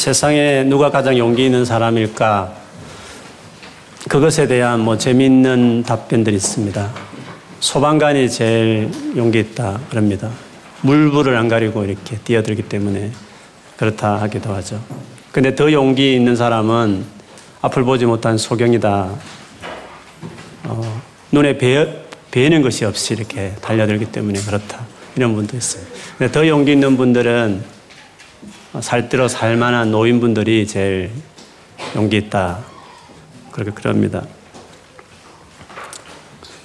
세상에 누가 가장 용기 있는 사람일까? 그것에 대한 뭐 재미있는 답변들이 있습니다. 소방관이 제일 용기 있다 그럽니다. 물불을 안 가리고 이렇게 뛰어들기 때문에 그렇다 하기도 하죠. 근데 더 용기 있는 사람은 앞을 보지 못한 소경이다. 어, 눈에 배, 배는 것이 없이 이렇게 달려들기 때문에 그렇다. 이런 분도 있어요. 근데 더 용기 있는 분들은 살들어 살만한 노인분들이 제일 용기 있다. 그렇게 그럽니다.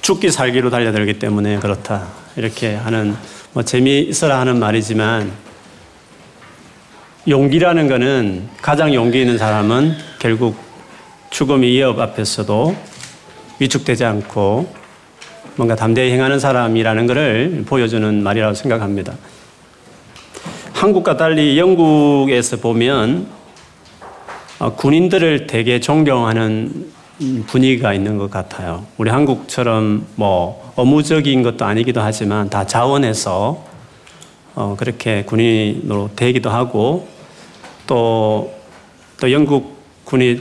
죽기 살기로 달려들기 때문에 그렇다. 이렇게 하는 뭐 재미있어라 하는 말이지만 용기라는 것은 가장 용기 있는 사람은 결국 죽음의 위협 앞에서도 위축되지 않고 뭔가 담대히 행하는 사람이라는 것을 보여주는 말이라고 생각합니다. 한국과 달리 영국에서 보면 어, 군인들을 되게 존경하는 분위기가 있는 것 같아요. 우리 한국처럼 뭐 업무적인 것도 아니기도 하지만 다 자원해서 어 그렇게 군인으로 되기도 하고 또, 또 영국 군이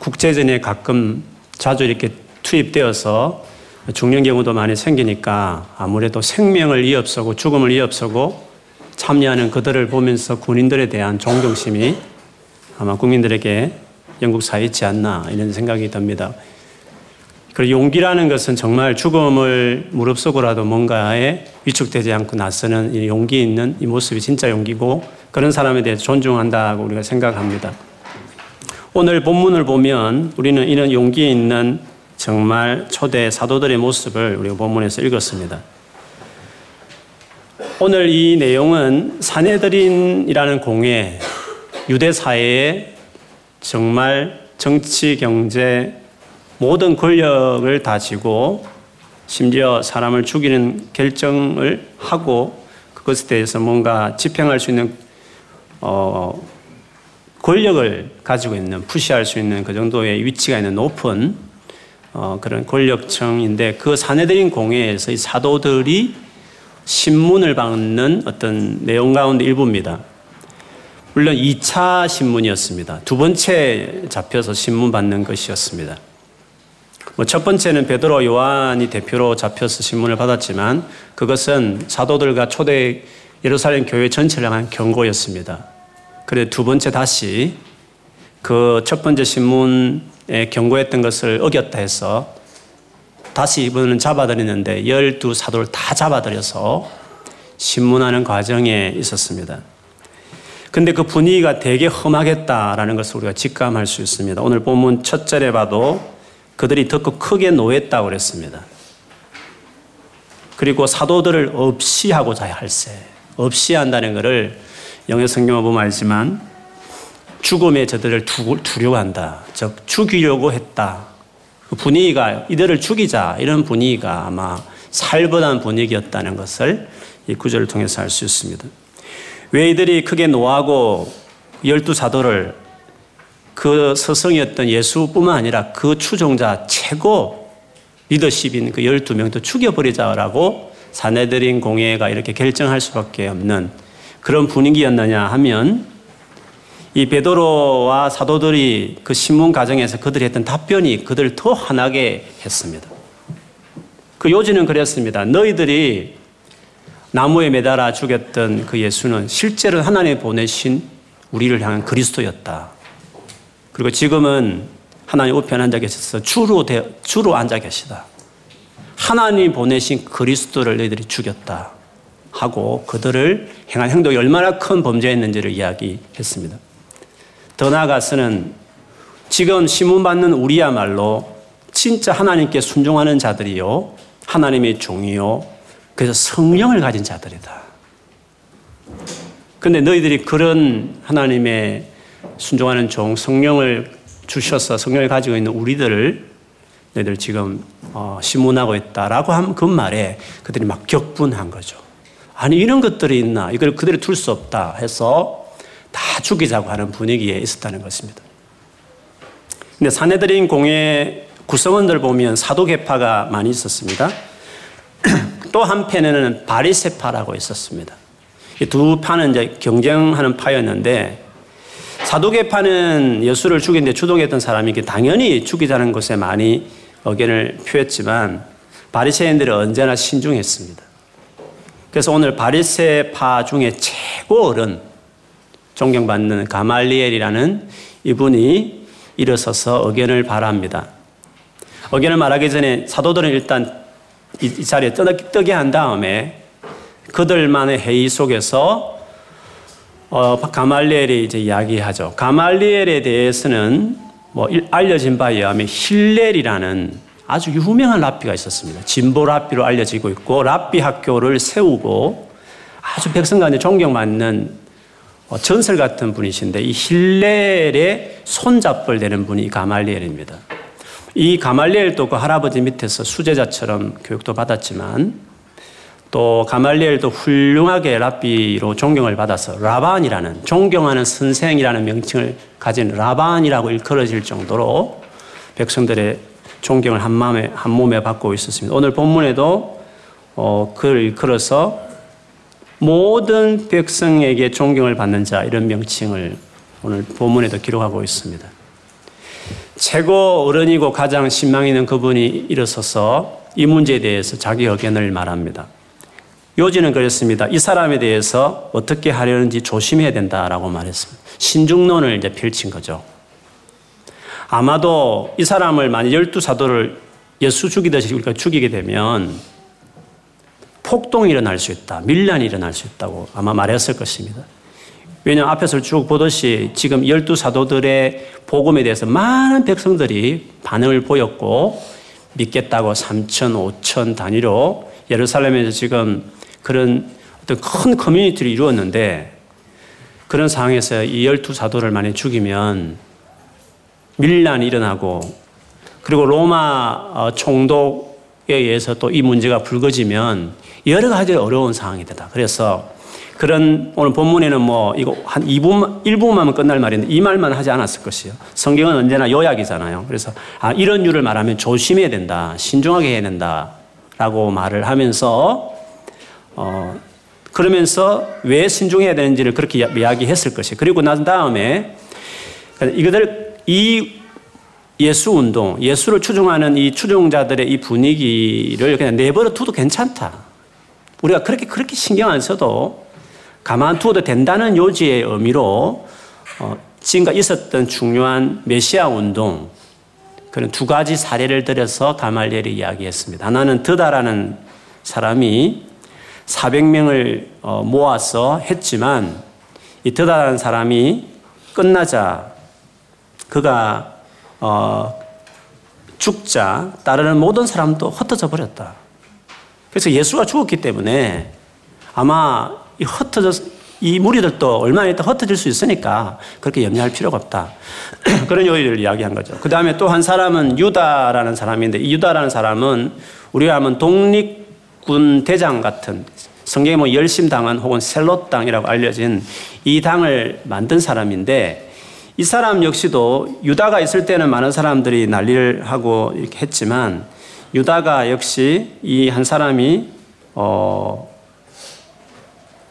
국제전에 가끔 자주 이렇게 투입되어서 죽는 경우도 많이 생기니까 아무래도 생명을 이업서고 죽음을 이업서고 참여하는 그들을 보면서 군인들에 대한 존경심이 아마 국민들에게 영국 사회에 있지 않나 이런 생각이 듭니다. 그리고 용기라는 것은 정말 죽음을 무릅쓰고라도 뭔가에 위축되지 않고 나서는 이 용기 있는 이 모습이 진짜 용기고 그런 사람에 대해서 존중한다고 우리가 생각합니다. 오늘 본문을 보면 우리는 이런 용기 있는 정말 초대 사도들의 모습을 우리가 본문에서 읽었습니다. 오늘 이 내용은 사내들인이라는 공예, 유대 사회에 정말 정치, 경제, 모든 권력을 다지고 심지어 사람을 죽이는 결정을 하고 그것에 대해서 뭔가 집행할 수 있는 어, 권력을 가지고 있는 푸시할 수 있는 그 정도의 위치가 있는 높은 어, 그런 권력층인데 그 사내들인 공회에서 이 사도들이 신문을 받는 어떤 내용 가운데 일부입니다. 물론 2차 신문이었습니다. 두 번째 잡혀서 신문 받는 것이었습니다. 뭐 첫 번째는 베드로 요한이 대표로 잡혀서 신문을 받았지만 그것은 사도들과 초대 예루살렘 교회 전체를 향한 경고였습니다. 그래 두 번째 다시 그 첫 번째 신문에 경고했던 것을 어겼다 해서 다시 이번에는 잡아들였는데 열두 사도를 다 잡아들여서 신문하는 과정에 있었습니다. 근데 그 분위기가 되게 험하겠다라는 것을 우리가 직감할 수 있습니다. 오늘 본문 첫 절에 봐도 그들이 듣고 크게 노했다고 그랬습니다. 그리고 사도들을 없이 하고자 할세. 없이 한다는 것을 영어 성경을 보면 알지만 죽음에 저들을 두려워한다. 즉, 죽이려고 했다. 그 분위기가 이들을 죽이자. 이런 분위기가 아마 살벌한 분위기였다는 것을 이 구절을 통해서 알 수 있습니다. 왜 이들이 크게 노하고 열두 사도를 그 스승이었던 예수뿐만 아니라 그 추종자 최고 리더십인 그 열두 명도 죽여버리자라고 사내들인 공회가 이렇게 결정할 수밖에 없는 그런 분위기였느냐 하면 이 베드로와 사도들이 그 신문 과정에서 그들이 했던 답변이 그들을 더 화나게 했습니다. 그 요지는 그랬습니다. 너희들이 나무에 매달아 죽였던 그 예수는 실제로 하나님 보내신 우리를 향한 그리스도였다. 그리고 지금은 하나님 우편 앉아 계셔서 주로, 주로 앉아 계시다. 하나님 보내신 그리스도를 너희들이 죽였다. 하고 그들을 행한 행동이 얼마나 큰 범죄였는지를 이야기했습니다. 더 나아가서는 지금 신문받는 우리야말로 진짜 하나님께 순종하는 자들이요. 하나님의 종이요. 그래서 성령을 가진 자들이다. 근데 너희들이 그런 하나님의 순종하는 종, 성령을 주셔서 성령을 가지고 있는 우리들을 너희들 지금 어, 신문하고 있다라고 한 그 말에 그들이 막 격분한 거죠. 아니 이런 것들이 있나 이걸 그대로 둘 수 없다 해서 다 죽이자고 하는 분위기에 있었다는 것입니다. 근데 사내들인 공예 구성원들 보면 사도계파가 많이 있었습니다. 또 한편에는 바리세파라고 있었습니다. 이 두 파는 이제 경쟁하는 파였는데 사도계파는 예수를 죽이는데 주동했던 사람이 당연히 죽이자는 것에 많이 의견을 표했지만 바리새인들은 언제나 신중했습니다. 그래서 오늘 바리새파 중에 최고 어른 존경받는 가말리엘이라는 이분이 일어서서 의견을 발합니다. 의견을 말하기 전에 사도들은 일단 이, 자리에 뜨게 한 다음에 그들만의 회의 속에서 어, 가말리엘이 이제 이야기하죠. 가말리엘에 대해서는 뭐 알려진 바에 의하면 힐렐이라는 아주 유명한 랍비가 있었습니다. 진보 랍비로 알려지고 있고 랍비 학교를 세우고 아주 백성 간에 존경받는 어, 전설 같은 분이신데 이 힐렐의 손잡벌 되는 분이 가말리엘입니다. 이 가말리엘도 그 할아버지 밑에서 수제자처럼 교육도 받았지만 또 가말리엘도 훌륭하게 랍비로 존경을 받아서 라반이라는 존경하는 선생이라는 명칭을 가진 라반이라고 일컬어질 정도로 백성들의 존경을 한 마음에 한 몸에 받고 있었습니다. 오늘 본문에도 어, 그를 일컬어서 모든 백성에게 존경을 받는 자 이런 명칭을 오늘 본문에도 기록하고 있습니다. 최고 어른이고 가장 신망 있는 그분이 일어서서 이 문제에 대해서 자기 의견을 말합니다. 요지는 그랬습니다. 이 사람에 대해서 어떻게 하려는지 조심해야 된다라고 말했습니다. 신중론을 이제 펼친 거죠. 아마도 이 사람을 만약 열두 사도를 예수 죽이듯이 우리가 죽이게 되면 폭동이 일어날 수 있다. 밀란이 일어날 수 있다고 아마 말했을 것입니다. 왜냐하면 앞에서 쭉 보듯이 지금 열두 사도들의 복음에 대해서 많은 백성들이 반응을 보였고 믿겠다고 3천, 5천 단위로 예루살렘에서 지금 그런 어떤 큰 커뮤니티를 이루었는데 그런 상황에서 이 열두 사도를 많이 죽이면 밀란이 일어나고 그리고 로마 어, 총독에 의해서 또 이 문제가 불거지면 여러 가지 어려운 상황이 되다. 그래서 그런 오늘 본문에는 뭐 이거 한 2분 1분만 끝날 말인데 이 말만 하지 않았을 것이요. 성경은 언제나 요약이잖아요. 그래서 아 이런 류를 말하면 조심해야 된다. 신중하게 해야 된다라고 말을 하면서 어, 그러면서 왜 신중해야 되는지를 그렇게 이야기했을 것이. 그리고 난 다음에 이것들 이 예수 운동, 예수를 추종하는 이 추종자들의 이 분위기를 그냥 내버려 두도 괜찮다. 우리가 그렇게 그렇게 신경 안 써도 가만 두어도 된다는 요지의 의미로 어, 지금까지 있었던 중요한 메시아 운동 그런 두 가지 사례를 들여서 가말리엘이 이야기했습니다. 하나는 드다라는 사람이 400명을 어, 모아서 했지만 이 드다라는 사람이 끝나자 그가 어, 죽자 따르는 모든 사람도 흩어져 버렸다. 그래서 예수가 죽었기 때문에 아마 이 흩어져 이 무리들도 얼마나 있다 흩어질 수 있으니까 그렇게 염려할 필요가 없다. 그런 요일을 이야기한 거죠. 그 다음에 또 한 사람은 유다라는 사람인데 이 유다라는 사람은 우리가 하면 독립 군 대장 같은 성경에 뭐 열심당은 혹은 셀롯당이라고 알려진 이 당을 만든 사람인데 이 사람 역시도 유다가 있을 때는 많은 사람들이 난리를 하고 이렇게 했지만 유다가 역시 이 한 사람이 어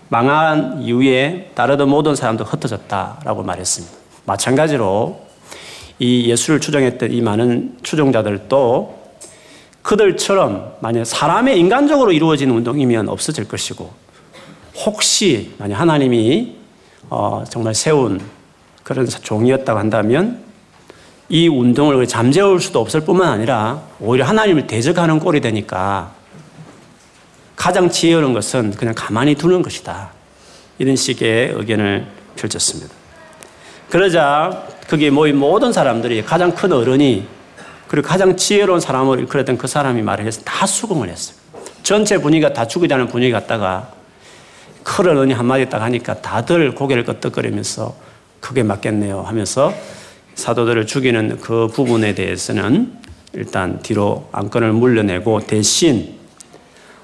망한 이후에 따르던 모든 사람도 흩어졌다라고 말했습니다. 마찬가지로 이 예수를 추종했던 이 많은 추종자들도 그들처럼 만약 사람의 인간적으로 이루어진 운동이면 없어질 것이고 혹시 만약 하나님이 어, 정말 세운 그런 종이었다고 한다면 이 운동을 잠재울 수도 없을 뿐만 아니라 오히려 하나님을 대적하는 꼴이 되니까 가장 지혜로운 것은 그냥 가만히 두는 것이다. 이런 식의 의견을 펼쳤습니다. 그러자 거기에 모인 모든 사람들이 가장 큰 어른이 그리고 가장 지혜로운 사람을 일컬었던 그 사람이 말을 해서 다 수긍을 했어요. 전체 분위기가 다 죽이자는 분위기 갔다가 큰 어른이 한마디 딱 하니까 다들 고개를 끄덕거리면서 그게 맞겠네요 하면서 사도들을 죽이는 그 부분에 대해서는 일단 뒤로 안건을 물려내고 대신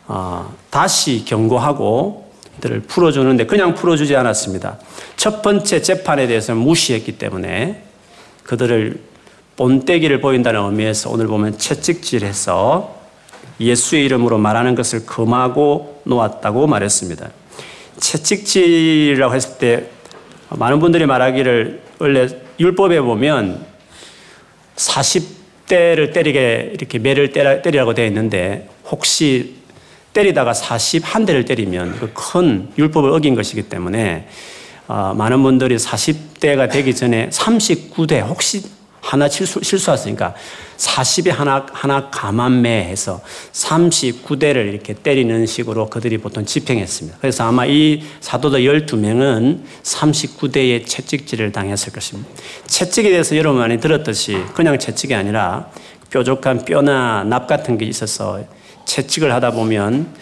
어, 다시 경고하고 그들을 풀어주는데 그냥 풀어주지 않았습니다. 첫 번째 재판에 대해서는 무시했기 때문에 그들을 본때기를 보인다는 의미에서 오늘 보면 채찍질해서 예수의 이름으로 말하는 것을 금하고 놓았다고 말했습니다. 채찍질이라고 했을 때 많은 분들이 말하기를 원래 율법에 보면 40대를 때리게 이렇게 매를 때리라고 되어 있는데 혹시 때리다가 41대를 때리면 그 큰 율법을 어긴 것이기 때문에 어, 많은 분들이 40대가 되기 전에 39대 혹시 하나 실수, 실수했으니까 40에 하나, 하나 감안매 해서 39대를 이렇게 때리는 식으로 그들이 보통 집행했습니다. 그래서 아마 이 사도들 12명은 39대의 채찍질을 당했을 것입니다. 채찍에 대해서 여러분 많이 들었듯이 그냥 채찍이 아니라 뾰족한 뼈나 납 같은 게 있어서 채찍을 하다 보면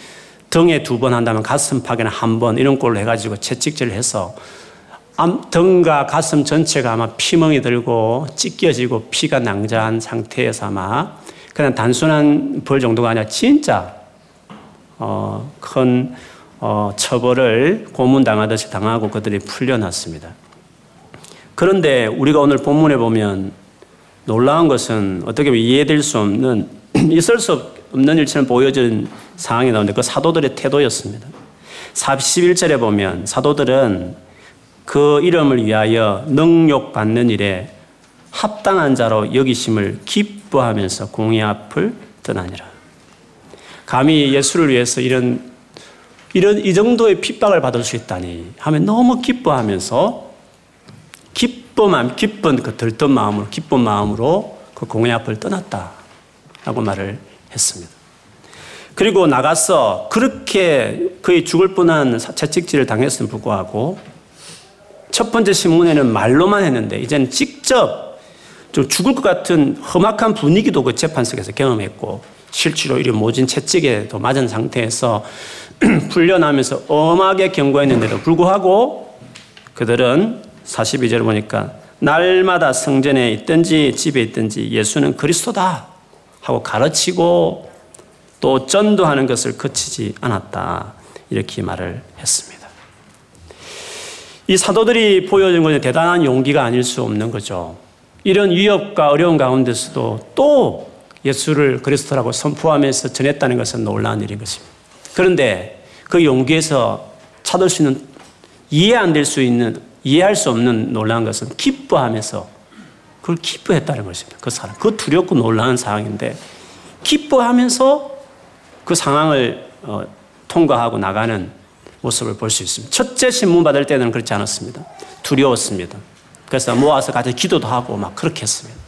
등에 두 번 한다면 가슴팍에는 한 번 이런 꼴로 해가지고 채찍질을 해서 등과 가슴 전체가 아마 피멍이 들고 찢겨지고 피가 낭자한 상태에서 아마 그냥 단순한 벌 정도가 아니라 진짜 어, 큰 어, 처벌을 고문당하듯이 당하고 그들이 풀려났습니다. 그런데 우리가 오늘 본문에 보면 놀라운 것은 어떻게 보면 이해될 수 없는 있을 수 없는 일처럼 보여진 상황이 나오는데 그 사도들의 태도였습니다. 41절에 보면 사도들은 그 이름을 위하여 능욕 받는 일에 합당한 자로 여기심을 기뻐하면서 공의 앞을 떠나니라. 감히 예수를 위해서 이런 이런 이 정도의 핍박을 받을 수 있다니 하면 너무 기뻐하면서 기쁨함 기쁜 그 들뜬 마음으로 기쁜 마음으로 그 공의 앞을 떠났다라고 말을 했습니다. 그리고 나가서 그렇게 거의 죽을 뻔한 채찍질을 당했음에 불구하고 첫 번째 신문에는 말로만 했는데 이제는 직접 좀 죽을 것 같은 험악한 분위기도 그 재판석에서 경험했고 실제로 이런 모진 채찍에도 맞은 상태에서 풀려나면서 엄하게 경고했는데도 불구하고 그들은 42절 보니까 날마다 성전에 있든지 집에 있든지 예수는 그리스도다 하고 가르치고 또 전도하는 것을 그치지 않았다. 이렇게 말을 했습니다. 이 사도들이 보여준 것은 대단한 용기가 아닐 수 없는 거죠. 이런 위협과 어려운 가운데서도 또 예수를 그리스도라고 선포하면서 전했다는 것은 놀라운 일인 것입니다. 그런데 그 용기에서 찾을 수 있는 이해 안 될 수 있는 이해할 수 없는 놀라운 것은 기뻐하면서 그걸 기뻐했다는 것입니다. 그 사람 그 두렵고 놀라운 상황인데 기뻐하면서 그 상황을 어, 통과하고 나가는 모습을 볼 수 있습니다. 첫째 신문 받을 때는 그렇지 않았습니다. 두려웠습니다. 그래서 모아서 같이 기도도 하고 막 그렇게 했습니다.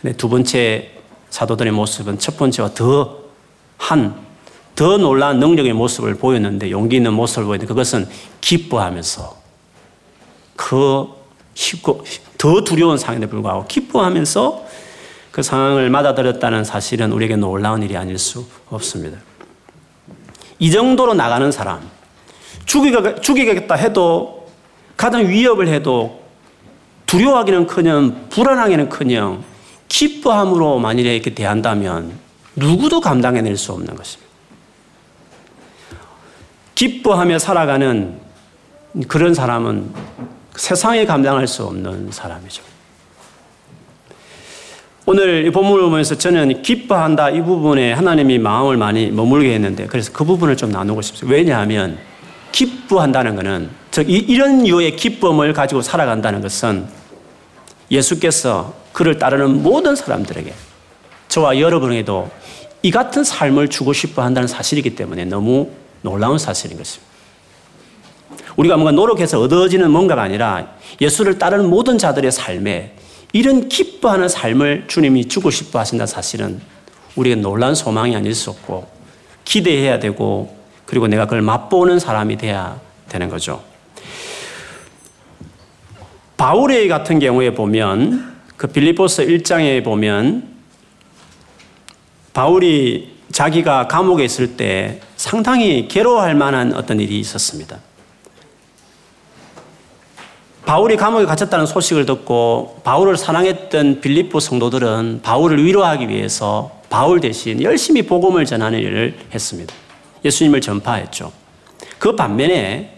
근데 두 번째 사도들의 모습은 첫 번째와 더 한, 더 놀라운 능력의 모습을 보였는데 용기 있는 모습을 보였는데 그것은 기뻐하면서 그 쉽고 더 두려운 상황에 불구하고 기뻐하면서 그 상황을 맞아들였다는 사실은 우리에게 놀라운 일이 아닐 수 없습니다. 이 정도로 나가는 사람, 죽이겠다 해도 가장 위협을 해도 두려워하기는 커녕 불안하기는 커녕 기뻐함으로 만일에 이렇게 대한다면 누구도 감당해낼 수 없는 것입니다. 기뻐하며 살아가는 그런 사람은 세상에 감당할 수 없는 사람이죠. 오늘 이 본문을 보면서 저는 기뻐한다 이 부분에 하나님이 마음을 많이 머물게 했는데 그래서 그 부분을 좀 나누고 싶습니다. 왜냐하면 기뻐한다는 것은 즉 이런 유의 기쁨을 가지고 살아간다는 것은 예수께서 그를 따르는 모든 사람들에게 저와 여러분에게도 이 같은 삶을 주고 싶어 한다는 사실이기 때문에 너무 놀라운 사실인 것입니다. 우리가 뭔가 노력해서 얻어지는 뭔가가 아니라 예수를 따르는 모든 자들의 삶에 이런 기뻐하는 삶을 주님이 주고 싶어 하신다 사실은 우리가 놀란 소망이 아닐 수 없고 기대해야 되고 그리고 내가 그걸 맛보는 사람이 돼야 되는 거죠. 바울의 같은 경우에 보면 그 빌리포스 1장에 보면 바울이 자기가 감옥에 있을 때 상당히 괴로워할 만한 어떤 일이 있었습니다. 바울이 감옥에 갇혔다는 소식을 듣고 바울을 사랑했던 빌립보 성도들은 바울을 위로하기 위해서 바울 대신 열심히 복음을 전하는 일을 했습니다. 예수님을 전파했죠. 그 반면에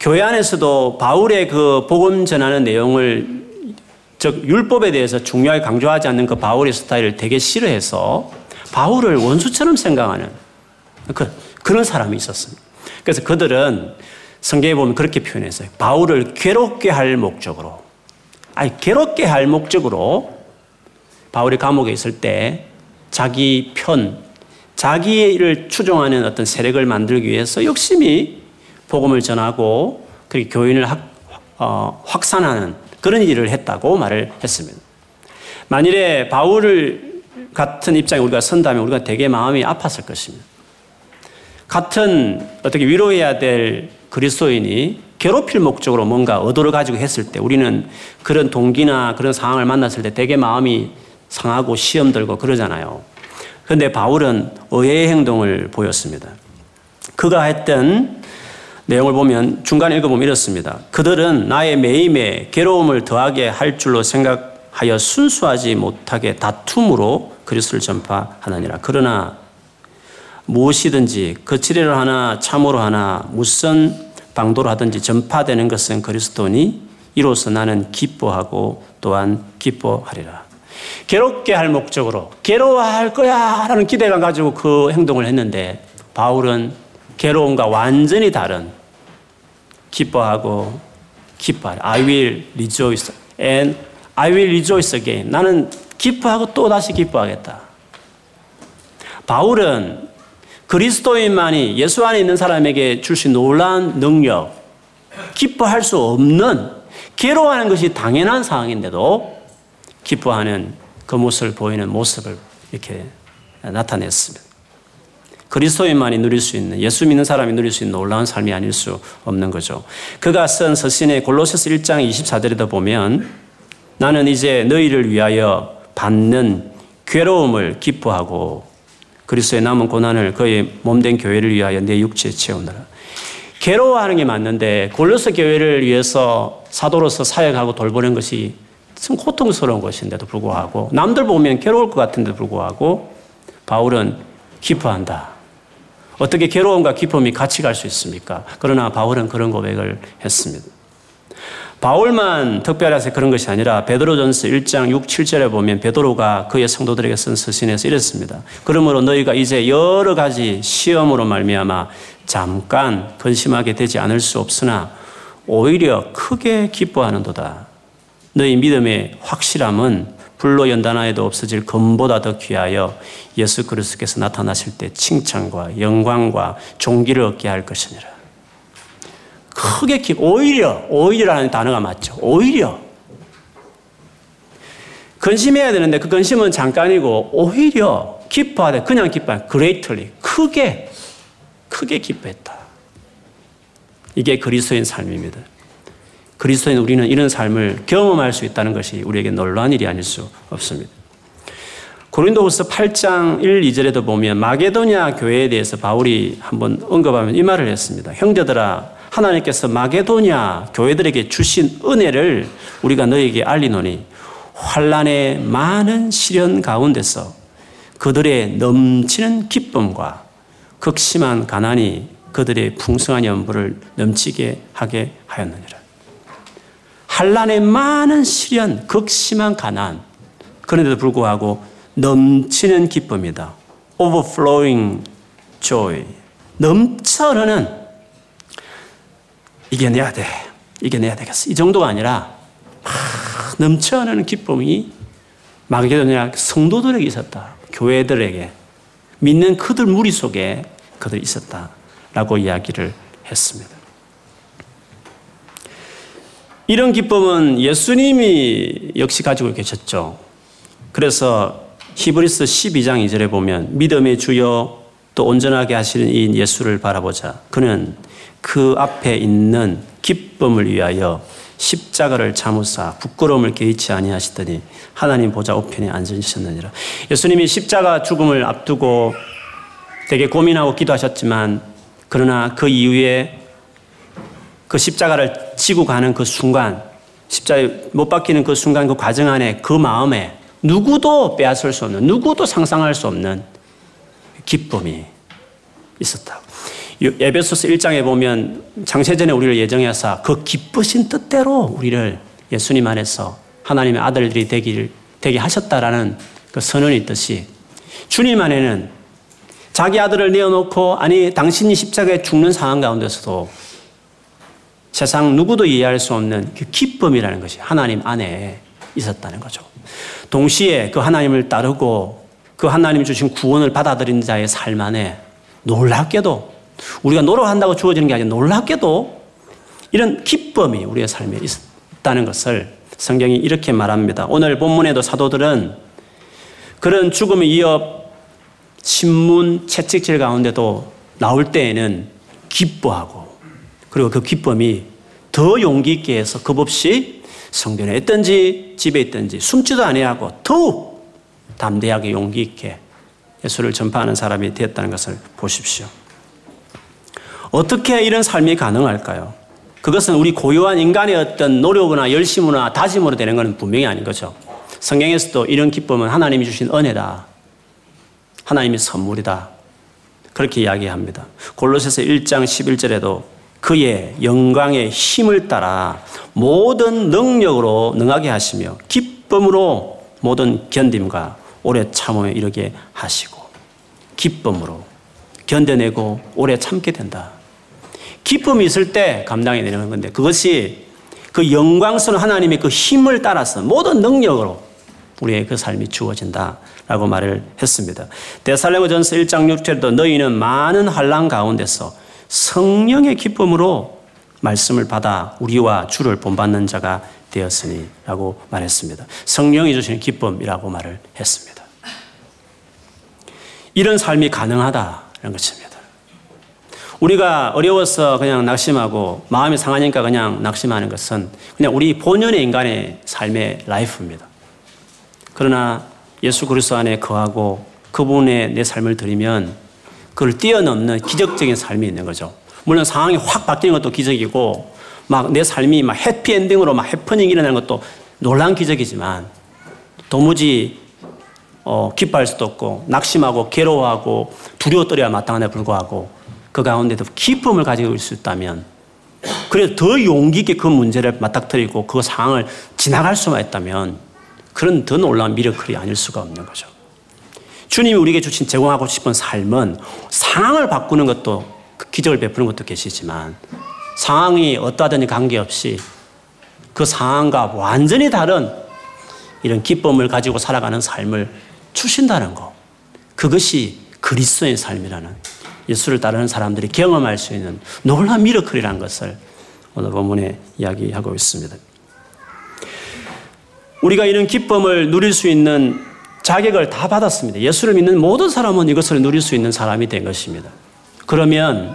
교회 안에서도 바울의 그 복음 전하는 내용을 즉 율법에 대해서 중요하게 강조하지 않는 그 바울의 스타일을 되게 싫어해서 바울을 원수처럼 생각하는 그, 그런 사람이 있었습니다. 그래서 그들은 성경에 보면 그렇게 표현했어요. 바울을 괴롭게 할 목적으로 아니 괴롭게 할 목적으로 바울이 감옥에 있을 때 자기 편, 자기를 추종하는 어떤 세력을 만들기 위해서 열심히 복음을 전하고 그리고 교인을 확, 어, 확산하는 그런 일을 했다고 말을 했습니다. 만일에 바울을 같은 입장에 우리가 선다면 우리가 되게 마음이 아팠을 것입니다. 같은 어떻게 위로해야 될 그리스도인이 괴롭힐 목적으로 뭔가 의도를 가지고 했을 때 우리는 그런 동기나 그런 상황을 만났을 때 되게 마음이 상하고 시험 들고 그러잖아요. 그런데 바울은 의외의 행동을 보였습니다. 그가 했던 내용을 보면 중간에 읽어보면 이렇습니다. 그들은 나의 매임에 괴로움을 더하게 할 줄로 생각하여 순수하지 못하게 다툼으로 그리스도를 전파하느니라. 그러나 무엇이든지 거칠이로 하나 참으로 하나 무슨 방도로 하든지 전파되는 것은 그리스도니 이로써 나는 기뻐하고 또한 기뻐하리라. 괴롭게 할 목적으로 괴로워할 거야 라는 기대감 가지고 그 행동을 했는데 바울은 괴로움과 완전히 다른 기뻐하고 기뻐하라. I will rejoice and I will rejoice again. 나는 기뻐하고 또 다시 기뻐하겠다. 바울은 그리스도인만이 예수 안에 있는 사람에게 있는 놀라운 능력, 기뻐할 수 없는 괴로워하는 것이 당연한 상황인데도 기뻐하는 그 모습을 보이는 모습을 이렇게 나타냈습니다. 그리스도인만이 누릴 수 있는 예수 믿는 사람이 누릴 수 있는 놀라운 삶이 아닐 수 없는 거죠. 그가 쓴 서신의 골로새서 1장 24절에도 보면 나는 이제 너희를 위하여 받는 괴로움을 기뻐하고 그리스도의 남은 고난을 그의 몸된 교회를 위하여 내 육체에 채우느라. 괴로워하는 게 맞는데 골로새 교회를 위해서 사도로서 사역하고 돌보는 것이 참 고통스러운 것인데도 불구하고 남들 보면 괴로울 것 같은데도 불구하고 바울은 기뻐한다. 어떻게 괴로움과 기쁨이 같이 갈 수 있습니까? 그러나 바울은 그런 고백을 했습니다. 바울만 특별해서 그런 것이 아니라 베드로전서 1장 6, 7절에 보면 베드로가 그의 성도들에게 쓴 서신에서 이랬습니다. 그러므로 너희가 이제 여러 가지 시험으로 말미암아 잠깐 근심하게 되지 않을 수 없으나 오히려 크게 기뻐하는도다. 너희 믿음의 확실함은 불로 연단하여도 없어질 금보다 더 귀하여 예수 그리스도께서 나타나실 때 칭찬과 영광과 종기를 얻게 할 것이니라. 크게 기, 오히려, 오히려라는 단어가 맞죠. 오히려. 근심해야 되는데 그 근심은 잠깐이고 오히려 기뻐하되 그냥 기뻐해. greatly. 크게, 크게 기뻐했다. 이게 그리스도인 삶입니다. 그리스도인 우리는 이런 삶을 경험할 수 있다는 것이 우리에게 놀라운 일이 아닐 수 없습니다. 고린도후서 8장 1, 2절에도 보면 마게도냐 교회에 대해서 바울이 한번 언급하면 이 말을 했습니다. 형제들아 하나님께서 마게도냐 교회들에게 주신 은혜를 우리가 너에게 알리노니 환란의 많은 시련 가운데서 그들의 넘치는 기쁨과 극심한 가난이 그들의 풍성한 연부를 넘치게 하게 하였느니라. 환란의 많은 시련, 극심한 가난 그런데도 불구하고 넘치는 기쁨이다. overflowing joy. 넘쳐 흐르는 이겨내야 돼. 이겨내야 되겠어. 이 정도가 아니라 넘쳐나는 기쁨이 마게도냐 성도들에게 있었다. 교회들에게 믿는 그들 무리 속에 그들이 있었다 라고 이야기를 했습니다. 이런 기쁨은 예수님이 역시 가지고 계셨죠. 그래서 히브리스 12장 2절에 보면 믿음의 주여 또 온전하게 하시는 이 예수를 바라보자. 그는 그 앞에 있는 기쁨을 위하여 십자가를 참으사 부끄러움을 개의치 아니하시더니 하나님 보좌 우편에 앉으셨느니라. 예수님이 십자가 죽음을 앞두고 되게 고민하고 기도하셨지만 그러나 그 이후에 그 십자가를 지고 가는 그 순간 십자가에 못 박히는 그 순간 그 과정 안에 그 마음에 누구도 빼앗을 수 없는 누구도 상상할 수 없는 기쁨이 있었다. 에베소서 1장에 보면 장세전에 우리를 예정해서 그 기쁘신 뜻대로 우리를 예수님 안에서 하나님의 아들들이 되기를 되게 하셨다라는 그 선언이 있듯이 주님 안에는 자기 아들을 내어놓고 아니 당신이 십자가에 죽는 상황 가운데서도 세상 누구도 이해할 수 없는 그 기쁨이라는 것이 하나님 안에 있었다는 거죠. 동시에 그 하나님을 따르고 그 하나님 주신 구원을 받아들인 자의 삶 안에 놀랍게도 우리가 노력한다고 주어지는 게 아니라 놀랍게도 이런 기쁨이 우리의 삶에 있다는 것을 성경이 이렇게 말합니다. 오늘 본문에도 사도들은 그런 죽음의 위협 신문 채찍질 가운데도 나올 때에는 기뻐하고 그리고 그 기쁨이 더 용기 있게 해서 겁없이 성전에 있든지 집에 있든지 숨지도 아니하고 더욱 담대하게 용기 있게 예수를 전파하는 사람이 되었다는 것을 보십시오. 어떻게 이런 삶이 가능할까요? 그것은 우리 고유한 인간의 어떤 노력이나 열심이나 다짐으로 되는 것은 분명히 아닌 거죠. 성경에서도 이런 기쁨은 하나님이 주신 은혜다. 하나님의 선물이다. 그렇게 이야기합니다. 골로새서 1장 11절에도 그의 영광의 힘을 따라 모든 능력으로 능하게 하시며 기쁨으로 모든 견딤과 오래 참음에 이르게 하시고 기쁨으로 견뎌내고 오래 참게 된다. 기쁨이 있을 때 감당이 되는 건데 그것이 그 영광스러운 하나님의 그 힘을 따라서 모든 능력으로 우리의 그 삶이 주어진다 라고 말을 했습니다. 데살레모전서 1장 6절도 너희는 많은 환란 가운데서 성령의 기쁨으로 말씀을 받아 우리와 주를 본받는 자가 되었으니라고 말했습니다. 성령이 주시는 기쁨이라고 말을 했습니다. 이런 삶이 가능하다는 것입니다. 우리가 어려워서 그냥 낙심하고 마음이 상하니까 그냥 낙심하는 것은 그냥 우리 본연의 인간의 삶의 라이프입니다. 그러나 예수 그리스도 안에 거하고 그분의 내 삶을 드리면 그걸 뛰어넘는 기적적인 삶이 있는 거죠. 물론 상황이 확 바뀌는 것도 기적이고 막 내 삶이 막 해피엔딩으로 막 해프닝 일어나는 것도 놀라운 기적이지만 도무지 어, 기뻐할 수도 없고 낙심하고 괴로워하고 두려워 떨어야 마땅한데 불구하고 그 가운데도 기쁨을 가지고 있을 수 있다면 그래서 더 용기 있게 그 문제를 맞닥뜨리고 그 상황을 지나갈 수만 있다면 그런 더 놀라운 미러클이 아닐 수가 없는 거죠. 주님이 우리에게 주신 제공하고 싶은 삶은 상황을 바꾸는 것도 그 기적을 베푸는 것도 계시지만 상황이 어떠하든지 관계없이 그 상황과 완전히 다른 이런 기쁨을 가지고 살아가는 삶을 주신다는 것. 그것이 그리스도의 삶이라는 예수를 따르는 사람들이 경험할 수 있는 놀라운 미러클이라는 것을 오늘 본문에 이야기하고 있습니다. 우리가 이런 기쁨을 누릴 수 있는 자격을 다 받았습니다. 예수를 믿는 모든 사람은 이것을 누릴 수 있는 사람이 된 것입니다. 그러면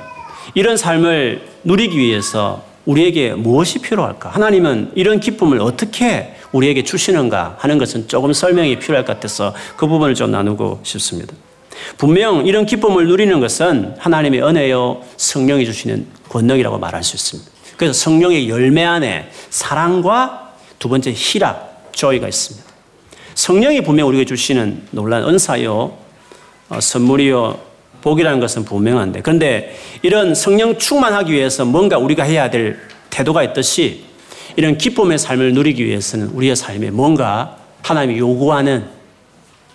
이런 삶을 누리기 위해서 우리에게 무엇이 필요할까? 하나님은 이런 기쁨을 어떻게 우리에게 주시는가 하는 것은 조금 설명이 필요할 것 같아서 그 부분을 좀 나누고 싶습니다. 분명 이런 기쁨을 누리는 것은 하나님의 은혜요 성령이 주시는 권능이라고 말할 수 있습니다. 그래서 성령의 열매 안에 사랑과 두 번째 희락, 조이가 있습니다. 성령이 분명 우리에게 주시는 놀란 은사요, 어, 선물이요, 복이라는 것은 분명한데, 그런데 이런 성령 충만하기 위해서 뭔가 우리가 해야 될 태도가 있듯이 이런 기쁨의 삶을 누리기 위해서는 우리의 삶에 뭔가 하나님이 요구하는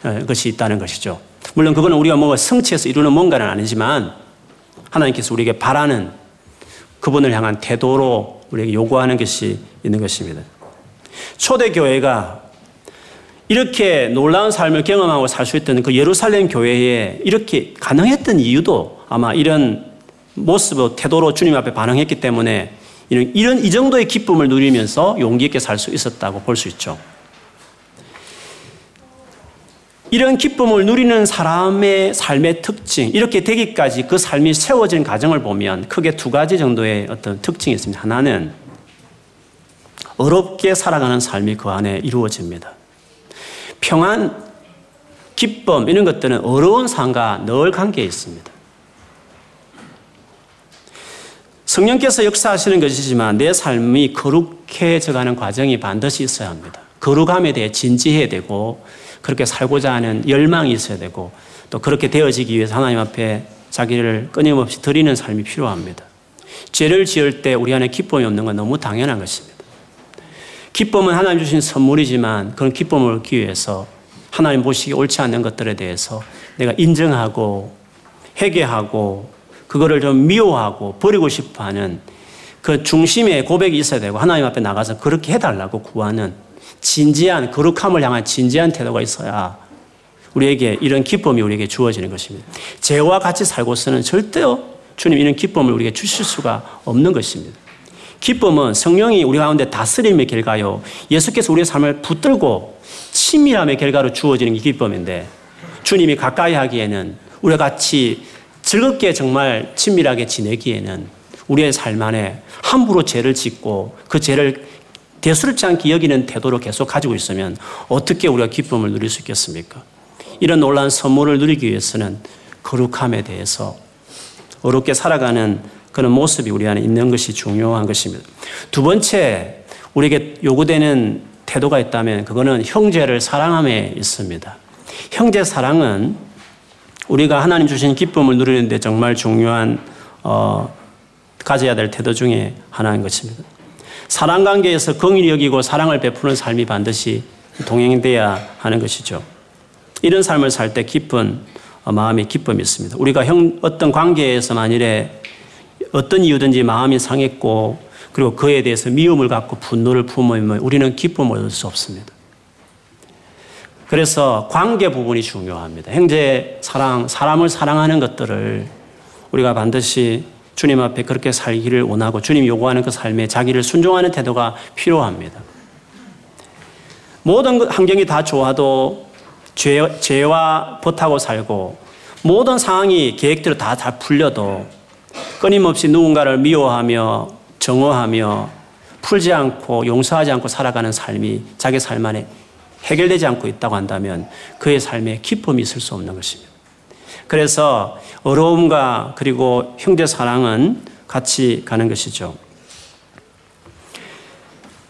어, 것이 있다는 것이죠. 물론 그거는 우리가 뭔가 성취해서 이루는 뭔가는 아니지만 하나님께서 우리에게 바라는 그분을 향한 태도로 우리에게 요구하는 것이 있는 것입니다. 초대교회가 이렇게 놀라운 삶을 경험하고 살 수 있던 그 예루살렘 교회에 이렇게 가능했던 이유도 아마 이런 모습, 태도로 주님 앞에 반응했기 때문에 이런, 이런 이 정도의 기쁨을 누리면서 용기 있게 살 수 있었다고 볼 수 있죠. 이런 기쁨을 누리는 사람의 삶의 특징, 이렇게 되기까지 그 삶이 세워진 과정을 보면 크게 두 가지 정도의 어떤 특징이 있습니다. 하나는 어렵게 살아가는 삶이 그 안에 이루어집니다. 평안, 기쁨, 이런 것들은 어려운 삶과 늘 관계에 있습니다. 성령께서 역사하시는 것이지만 내 삶이 거룩해져 가는 과정이 반드시 있어야 합니다. 거룩함에 대해 진지해야 되고 그렇게 살고자 하는 열망이 있어야 되고 또 그렇게 되어지기 위해서 하나님 앞에 자기를 끊임없이 드리는 삶이 필요합니다. 죄를 지을 때 우리 안에 기쁨이 없는 건 너무 당연한 것입니다. 기쁨은 하나님 주신 선물이지만 그런 기쁨을 얻기 위해서 하나님 보시기 옳지 않는 것들에 대해서 내가 인정하고 회개하고 그거를 좀 미워하고 버리고 싶어 하는 그 중심에 고백이 있어야 되고 하나님 앞에 나가서 그렇게 해달라고 구하는 진지한 거룩함을 향한 진지한 태도가 있어야 우리에게 이런 기쁨이 우리에게 주어지는 것입니다. 죄와 같이 살고서는 절대요 주님 이런 기쁨을 우리에게 주실 수가 없는 것입니다. 기쁨은 성령이 우리 가운데 다스림의 결과요. 예수께서 우리의 삶을 붙들고 친밀함의 결과로 주어지는 게 기쁨인데 주님이 가까이 하기에는 우리가 같이 즐겁게 정말 친밀하게 지내기에는 우리의 삶 안에 함부로 죄를 짓고 그 죄를 대수롭지 않게 여기는 태도로 계속 가지고 있으면 어떻게 우리가 기쁨을 누릴 수 있겠습니까? 이런 놀라운 선물을 누리기 위해서는 거룩함에 대해서 어렵게 살아가는 그런 모습이 우리 안에 있는 것이 중요한 것입니다. 두 번째, 우리에게 요구되는 태도가 있다면 그거는 형제를 사랑함에 있습니다. 형제 사랑은 우리가 하나님 주신 기쁨을 누리는데 정말 중요한 어, 가져야 될 태도 중에 하나인 것입니다. 사랑 관계에서 긍휼히 여기고 사랑을 베푸는 삶이 반드시 동행돼야 하는 것이죠. 이런 삶을 살때 기쁜 어, 마음의 기쁨이 있습니다. 우리가 형, 어떤 관계에서 만일에 어떤 이유든지 마음이 상했고 그리고 그에 대해서 미움을 갖고 분노를 품으면 우리는 기쁨을 얻을 수 없습니다. 그래서 관계 부분이 중요합니다. 형제 사랑, 사람을 사랑하는 것들을 우리가 반드시 주님 앞에 그렇게 살기를 원하고 주님 요구하는 그 삶에 자기를 순종하는 태도가 필요합니다. 모든 그 환경이 다 좋아도 죄, 죄와 버타고 살고 모든 상황이 계획대로 다잘 풀려도 끊임없이 누군가를 미워하며 정오하며 풀지 않고 용서하지 않고 살아가는 삶이 자기 삶 안에 해결되지 않고 있다고 한다면 그의 삶에 기쁨이 있을 수 없는 것입니다. 그래서 어려움과 그리고 형제 사랑은 같이 가는 것이죠.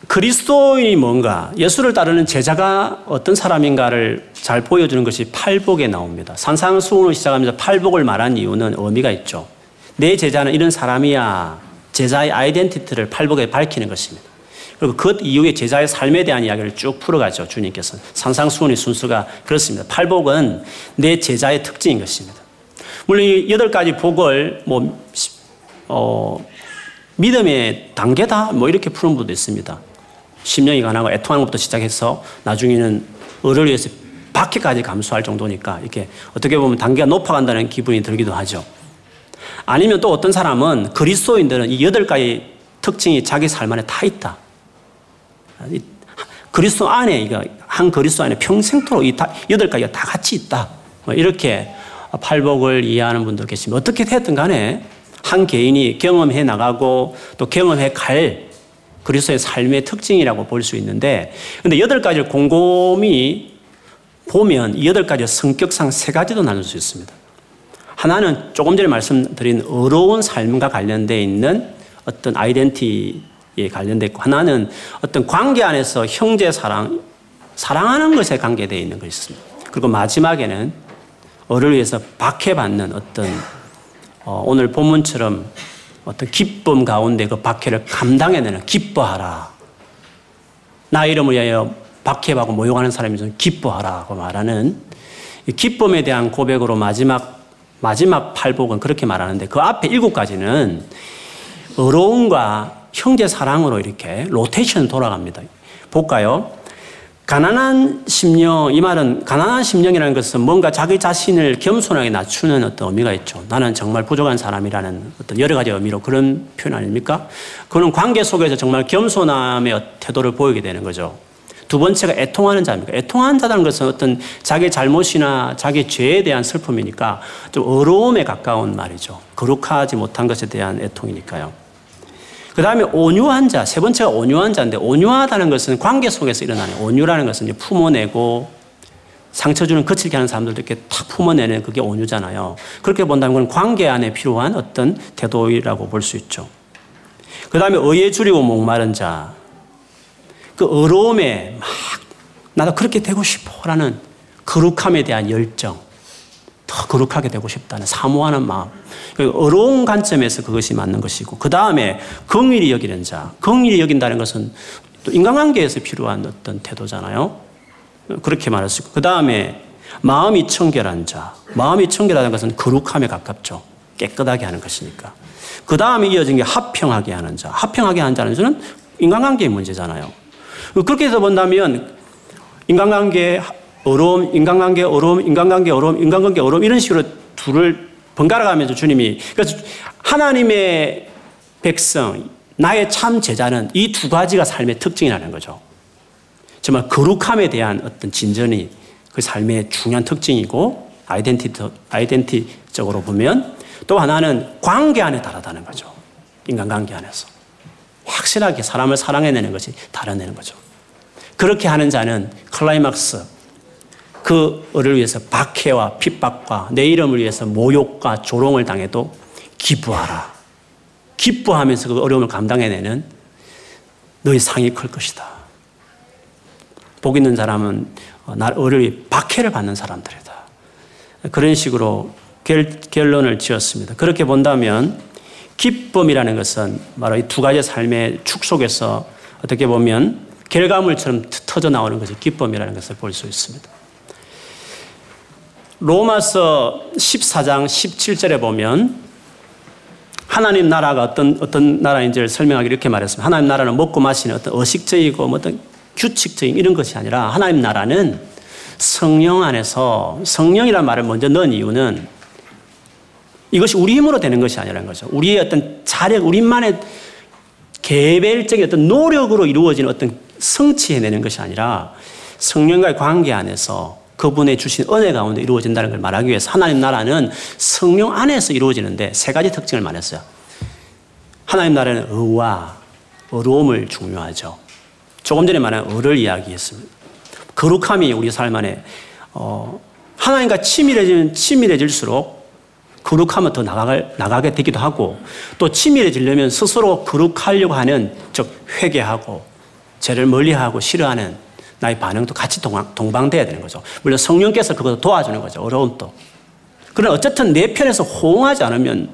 그리스도인이 뭔가, 예수를 따르는 제자가 어떤 사람인가를 잘 보여주는 것이 팔복에 나옵니다. 산상수훈을 시작하면서 팔복을 말한 이유는 의미가 있죠. 내 제자는 이런 사람이야. 제자의 아이덴티티를 팔복에 밝히는 것입니다. 그리고 그 이후에 제자의 삶에 대한 이야기를 쭉 풀어가죠. 주님께서. 산상수훈의 순서가 그렇습니다. 팔복은 내 제자의 특징인 것입니다. 물론 여덟 가지 복을 뭐, 어, 믿음의 단계다 뭐 이렇게 푸는 분도 있습니다. 심령이 가나고 애통하는 것부터 시작해서 나중에는 을을 위해서 박해까지 감수할 정도니까 이렇게 어떻게 보면 단계가 높아간다는 기분이 들기도 하죠. 아니면 또 어떤 사람은 그리스도인들은 이 여덟 가지 특징이 자기 삶 안에 다 있다. 그리스도 안에 한 그리스도 안에 평생토록 이 여덟 가지가 다 같이 있다. 뭐 이렇게 팔복을 이해하는 분도 계십니다. 어떻게 됐든 간에 한 개인이 경험해 나가고 또 경험해 갈 그리스도의 삶의 특징이라고 볼 수 있는데 근데 여덟 가지를 곰곰이 보면 이 여덟 가지 성격상 세 가지도 나눌 수 있습니다. 하나는 조금 전에 말씀드린 어려운 삶과 관련되어 있는 어떤 아이덴티에 관련되어 있고 하나는 어떤 관계 안에서 형제 사랑, 사랑하는 것에 관계되어 있는 것이 있습니다. 그리고 마지막에는 어를 위해서 박해받는 어떤 어, 오늘 본문처럼 어떤 기쁨 가운데 그 박해를 감당해내는 기뻐하라. 나 이름을 위하여 박해받고 모욕하는 사람이 좀 기뻐하라고 말하는 기쁨에 대한 고백으로 마지막 마지막 팔복은 그렇게 말하는데 그 앞에 일곱 가지는 어려움과 형제 사랑으로 이렇게 로테이션 돌아갑니다. 볼까요? 가난한 심령, 이 말은 가난한 심령이라는 것은 뭔가 자기 자신을 겸손하게 낮추는 어떤 의미가 있죠. 나는 정말 부족한 사람이라는 어떤 여러 가지 의미로 그런 표현 아닙니까? 그는 관계 속에서 정말 겸손함의 태도를 보이게 되는 거죠. 두 번째가 애통하는 자입니까? 애통하는 자라는 것은 어떤 자기 잘못이나 자기 죄에 대한 슬픔이니까 좀 어려움에 가까운 말이죠. 거룩하지 못한 것에 대한 애통이니까요. 그 다음에 온유한 자, 세 번째가 온유한 자인데 온유하다는 것은 관계 속에서 일어나는 온유라는 것은 품어내고 상처 주는 거칠게 하는 사람들도 이렇게 탁 품어내는 그게 온유잖아요. 그렇게 본다면 관계 안에 필요한 어떤 태도이라고 볼 수 있죠. 그 다음에 의에 줄이고 목마른 자. 그 어려움에 막 나도 그렇게 되고 싶어라는 거룩함에 대한 열정. 더 거룩하게 되고 싶다는 사모하는 마음. 그 어려운 관점에서 그것이 맞는 것이고, 그 다음에 긍휼히 여기는 자. 긍휼히 여긴다는 것은 또 인간관계에서 필요한 어떤 태도잖아요. 그렇게 말할 수 있고, 그 다음에 마음이 청결한 자. 마음이 청결하다는 것은 거룩함에 가깝죠. 깨끗하게 하는 것이니까. 그 다음에 이어진 게 합평하게 하는 자. 합평하게 하는 자는 인간관계의 문제잖아요. 그렇게 해서 본다면 인간관계 어려움, 인간관계 어려움, 인간관계 어려움, 인간관계 어려움 이런 식으로 둘을 번갈아 가면서 주님이 그래서 하나님의 백성, 나의 참 제자는 이 두 가지가 삶의 특징이라는 거죠. 정말 거룩함에 대한 어떤 진전이 그 삶의 중요한 특징이고 아이덴티 아이덴티적으로 보면 또 하나는 관계 안에 다르다는 거죠. 인간관계 안에서 확실하게 사람을 사랑해내는 것이 다뤄내는 거죠. 그렇게 하는 자는 클라이막스 그를 위해서 박해와 핍박과 내 이름을 위해서 모욕과 조롱을 당해도 기뻐하라. 기뻐하면서 그 어려움을 감당해내는 너의 상이 클 것이다. 복 있는 사람은 어를 박해를 받는 사람들이다. 그런 식으로 결론을 지었습니다. 그렇게 본다면 기쁨이라는 것은 바로 이 두 가지 삶의 축 속에서 어떻게 보면 결과물처럼 터져 나오는 것이 기쁨이라는 것을 볼 수 있습니다. 로마서 14장 17절에 보면 하나님 나라가 어떤, 어떤 나라인지를 설명하기 이렇게 말했습니다. 하나님 나라는 먹고 마시는 어떤 의식적이고 뭐 어떤 규칙적인 이런 것이 아니라 하나님 나라는 성령 안에서 성령이라는 말을 먼저 넣은 이유는 이것이 우리 힘으로 되는 것이 아니라는 거죠. 우리의 어떤 자력, 우리만의 개별적인 어떤 노력으로 이루어지는 어떤 성취해내는 것이 아니라 성령과의 관계 안에서 그분의 주신 은혜 가운데 이루어진다는 걸 말하기 위해서 하나님 나라는 성령 안에서 이루어지는데 세 가지 특징을 말했어요. 하나님 나라는 의와 어려움을 중요하죠. 조금 전에 말한 의를 이야기했습니다. 거룩함이 우리 삶 안에 어, 하나님과 친밀해지면 친밀해질수록 거룩하면 더 나가갈, 나가게 되기도 하고 또 친밀해지려면 스스로 거룩하려고 하는 즉 회개하고 죄를 멀리하고 싫어하는 나의 반응도 같이 동방, 돼야 되는 거죠. 물론 성령께서 그것을 도와주는 거죠. 어려움도. 그러나 어쨌든 내 편에서 호응하지 않으면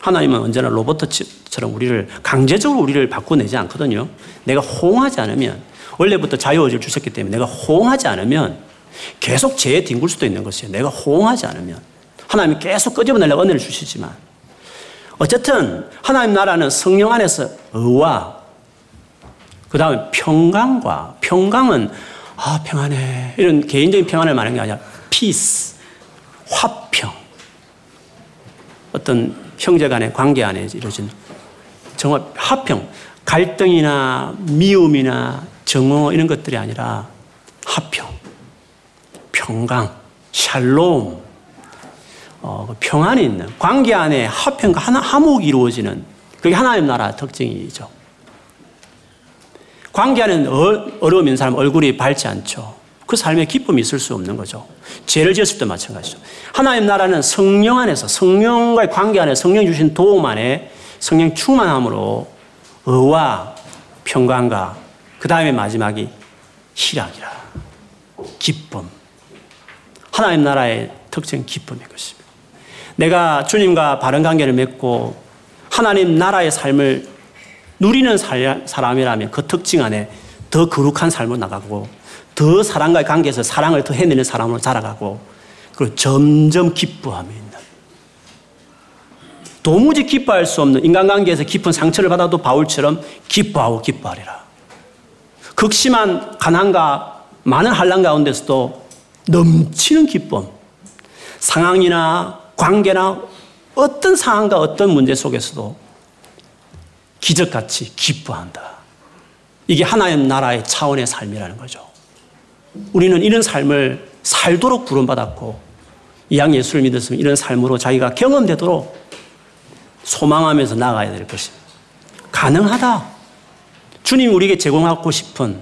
하나님은 언제나 로버트처럼 우리를 강제적으로 우리를 바꾸내지 않거든요. 내가 호응하지 않으면 원래부터 자유의지를 주셨기 때문에 내가 호응하지 않으면 계속 죄에 뒹굴 수도 있는 것이에요. 내가 호응하지 않으면 하나님이 계속 끄집어내려고 은혜를 주시지만 어쨌든 하나님 나라는 성령 안에서 의와 그 다음에 평강과 평강은 아 평안해. 이런 개인적인 평안을 말하는 게 아니라 피스 화평. 어떤 형제 간의 관계 안에 이루어진 정말 화평. 갈등이나 미움이나 정오 이런 것들이 아니라 화평. 평강 샬롬. 어, 그 평안이 있는 관계 안에 화평과 하나, 화목이 이루어지는 그게 하나님 나라 특징이죠. 관계 안에 어려움 있는 사람 얼굴이 밝지 않죠. 그 삶에 기쁨이 있을 수 없는 거죠. 죄를 지었을 때 마찬가지죠. 하나님 나라는 성령 안에서 성령과의 관계 안에 성령 주신 도움 안에 성령 충만함으로 의와 평강과 그 다음에 마지막이 희락이라. 기쁨. 하나님 나라의 특징 기쁨인 것입니다. 내가 주님과 바른 관계를 맺고 하나님 나라의 삶을 누리는 사람이라면 그 특징 안에 더 거룩한 삶을 나가고 더 사랑과의 관계에서 사랑을 더 해내는 사람으로 자라가고 그리고 점점 기뻐함이 있는 도무지 기뻐할 수 없는 인간관계에서 깊은 상처를 받아도 바울처럼 기뻐하고 기뻐하리라. 극심한 가난과 많은 한란 가운데서도 넘치는 기쁨. 상황이나 관계나 어떤 상황과 어떤 문제 속에서도 기적같이 기뻐한다. 이게 하나님 나라의 차원의 삶이라는 거죠. 우리는 이런 삶을 살도록 부름받았고, 이양 예수를 믿었으면 이런 삶으로 자기가 경험되도록 소망하면서 나가야 될 것입니다. 가능하다. 주님이 우리에게 제공하고 싶은,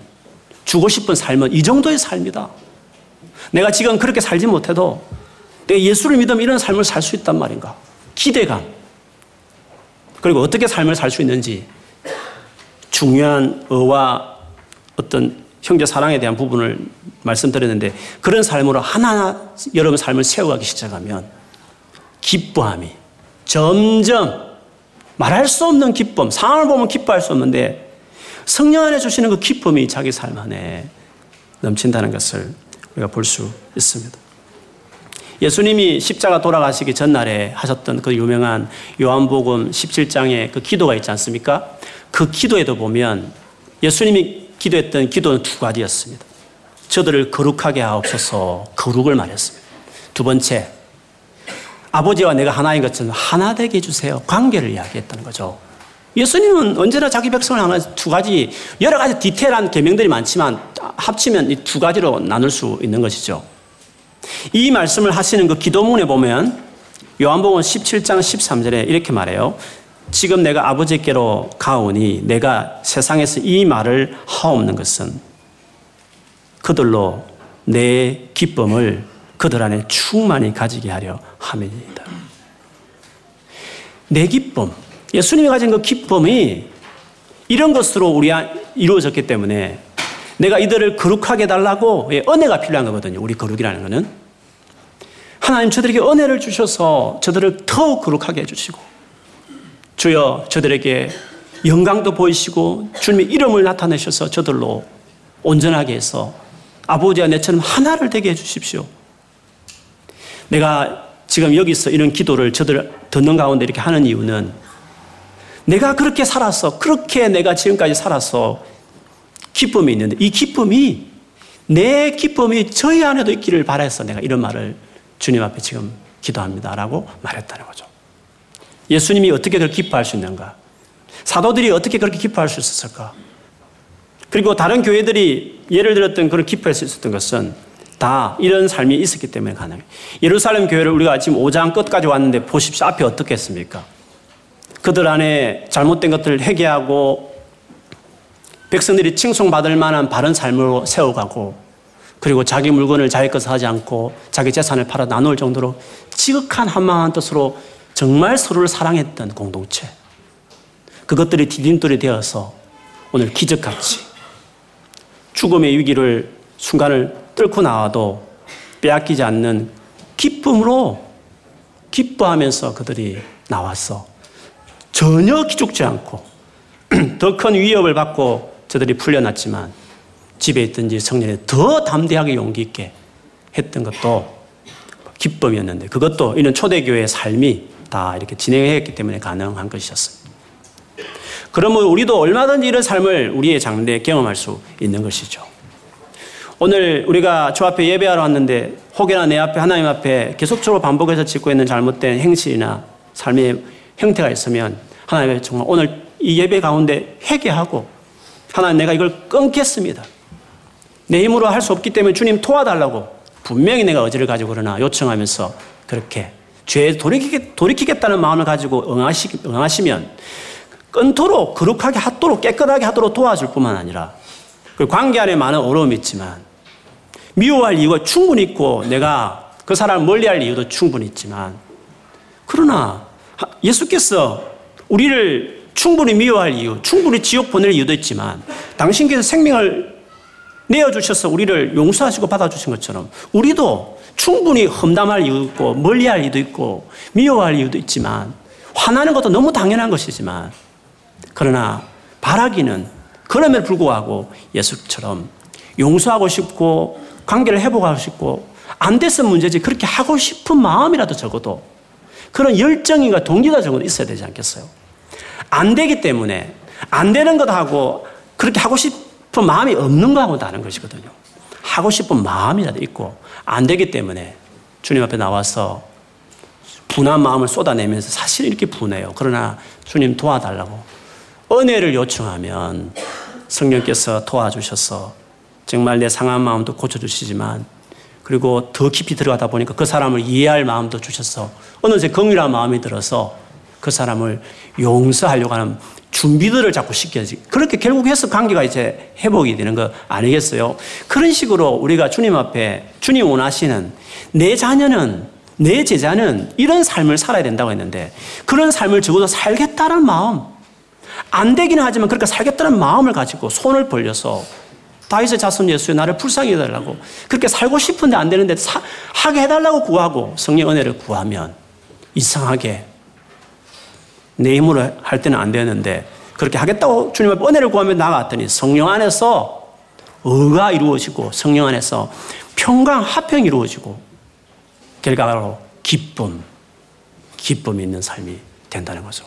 주고 싶은 삶은 이 정도의 삶이다. 내가 지금 그렇게 살지 못해도 내가 예수를 믿으면 이런 삶을 살 수 있단 말인가? 기대감. 그리고 어떻게 삶을 살 수 있는지 중요한 어와 어떤 형제 사랑에 대한 부분을 말씀드렸는데 그런 삶으로 하나하나 여러분 삶을 세워가기 시작하면 기뻐함이 점점 말할 수 없는 기쁨, 상황을 보면 기뻐할 수 없는데 성령 안에 주시는 그 기쁨이 자기 삶 안에 넘친다는 것을 우리가 볼 수 있습니다. 예수님이 십자가 돌아가시기 전날에 하셨던 그 유명한 요한복음 17장의 그 기도가 있지 않습니까? 그 기도에도 보면 예수님이 기도했던 기도는 두 가지였습니다. 저들을 거룩하게 하옵소서 거룩을 말했습니다. 두 번째, 아버지와 내가 하나인 것처럼 하나 되게 해주세요. 관계를 이야기했다는 거죠. 예수님은 언제나 자기 백성을 향한 두 가지, 여러 가지 디테일한 계명들이 많지만 합치면 이 두 가지로 나눌 수 있는 것이죠. 이 말씀을 하시는 그 기도문에 보면 요한복음 17장 13절에 이렇게 말해요. 지금 내가 아버지께로 가오니 내가 세상에서 이 말을 하옵는 것은 그들로 내 기쁨을 그들 안에 충만히 가지게 하려 함이니이다. 내 기쁨, 예수님이 가진 그 기쁨이 이런 것으로 우리 이루어졌기 때문에 내가 이들을 거룩하게 달라고 예, 은혜가 필요한 거거든요. 우리 거룩이라는 것은. 하나님 저들에게 은혜를 주셔서 저들을 더욱 거룩하게 해주시고 주여 저들에게 영광도 보이시고 주님의 이름을 나타내셔서 저들로 온전하게 해서 아버지와 내처럼 하나를 되게 해주십시오. 내가 지금 여기서 이런 기도를 저들 듣는 가운데 이렇게 하는 이유는 내가 그렇게 살았어. 그렇게 내가 지금까지 살았어. 기쁨이 있는데 이 기쁨이 내 기쁨이 저희 안에도 있기를 바라서 내가 이런 말을 주님 앞에 지금 기도합니다 라고 말했다는 거죠. 예수님이 어떻게 그렇게 기뻐할 수 있는가? 사도들이 어떻게 그렇게 기뻐할 수 있었을까? 그리고 다른 교회들이 예를 들었던 그런 기뻐할 수 있었던 것은 다 이런 삶이 있었기 때문에 가능해요. 예루살렘 교회를 우리가 지금 5장 끝까지 왔는데 보십시오. 앞에 어떻게 했습니까? 그들 안에 잘못된 것들을 회개하고 백성들이 칭송받을 만한 바른 삶으로 세워가고 그리고 자기 물건을 자기 것을 하지 않고 자기 재산을 팔아 나눌 정도로 지극한 한마한 뜻으로 정말 서로를 사랑했던 공동체. 그것들이 디딤돌이 되어서 오늘 기적같이 죽음의 위기를 순간을 뚫고 나와도 빼앗기지 않는 기쁨으로 기뻐하면서 그들이 나왔어. 전혀 기죽지 않고 더 큰 위협을 받고 저들이 풀려났지만 집에 있든지 성년에 더 담대하게 용기 있게 했던 것도 기쁨이었는데 그것도 이런 초대교회의 삶이 다 이렇게 진행했기 때문에 가능한 것이었습니다. 그러면 우리도 얼마든지 이런 삶을 우리의 장래에 경험할 수 있는 것이죠. 오늘 우리가 저 앞에 예배하러 왔는데 혹여나 내 앞에 하나님 앞에 계속적으로 반복해서 짓고 있는 잘못된 행실이나 삶의 형태가 있으면 하나님 정말 오늘 이 예배 가운데 회개하고 하나님 내가 이걸 끊겠습니다. 내 힘으로 할 수 없기 때문에 주님 도와달라고 분명히 내가 의지를 가지고 그러나 요청하면서 그렇게 죄에 돌이키겠, 다는 마음을 가지고 응하시, 응하시면 끊도록 거룩하게 하도록 깨끗하게 하도록 도와줄 뿐만 아니라 그 관계 안에 많은 어려움이 있지만 미워할 이유가 충분히 있고 내가 그 사람을 멀리할 이유도 충분히 있지만 그러나 예수께서 우리를 충분히 미워할 이유, 충분히 지옥 보낼 이유도 있지만 당신께서 생명을 내어주셔서 우리를 용서하시고 받아주신 것처럼 우리도 충분히 험담할 이유 있고 멀리할 이유도 있고 미워할 이유도 있지만 화나는 것도 너무 당연한 것이지만 그러나 바라기는 그럼에도 불구하고 예수처럼 용서하고 싶고 관계를 회복하고 싶고 안 돼서 문제지 그렇게 하고 싶은 마음이라도 적어도 그런 열정인가 동기가 적어도 있어야 되지 않겠어요? 안 되기 때문에 안 되는 것하고 그렇게 하고 싶 은 마음이 없는 거하고 다른 것이거든요. 하고 싶은 마음이라도 있고 안 되기 때문에 주님 앞에 나와서 분한 마음을 쏟아내면서 사실 이렇게 분해요. 그러나 주님 도와달라고 은혜를 요청하면 성령께서 도와주셔서 정말 내 상한 마음도 고쳐주시지만 그리고 더 깊이 들어가다 보니까 그 사람을 이해할 마음도 주셔서 어느새 긍휼한 마음이 들어서 그 사람을 용서하려고 하는 준비들을 자꾸 시켜야지. 그렇게 결국 해서 관계가 이제 회복이 되는 거 아니겠어요? 그런 식으로 우리가 주님 앞에 주님 원하시는 내 자녀는 내 제자는 이런 삶을 살아야 된다고 했는데 그런 삶을 적어도 살겠다는 마음 안 되기는 하지만 그렇게 살겠다는 마음을 가지고 손을 벌려서 다윗의 자손 예수의 나를 불쌍히 해달라고 그렇게 살고 싶은데 안 되는데 사, 하게 해달라고 구하고 성령 은혜를 구하면 이상하게 내 힘으로 할 때는 안 되는데 그렇게 하겠다고 주님 앞에 은혜를 구하며 나갔더니 성령 안에서 의가 이루어지고 성령 안에서 평강 합평이 이루어지고 결과로 기쁨, 기쁨이 있는 삶이 된다는 거죠.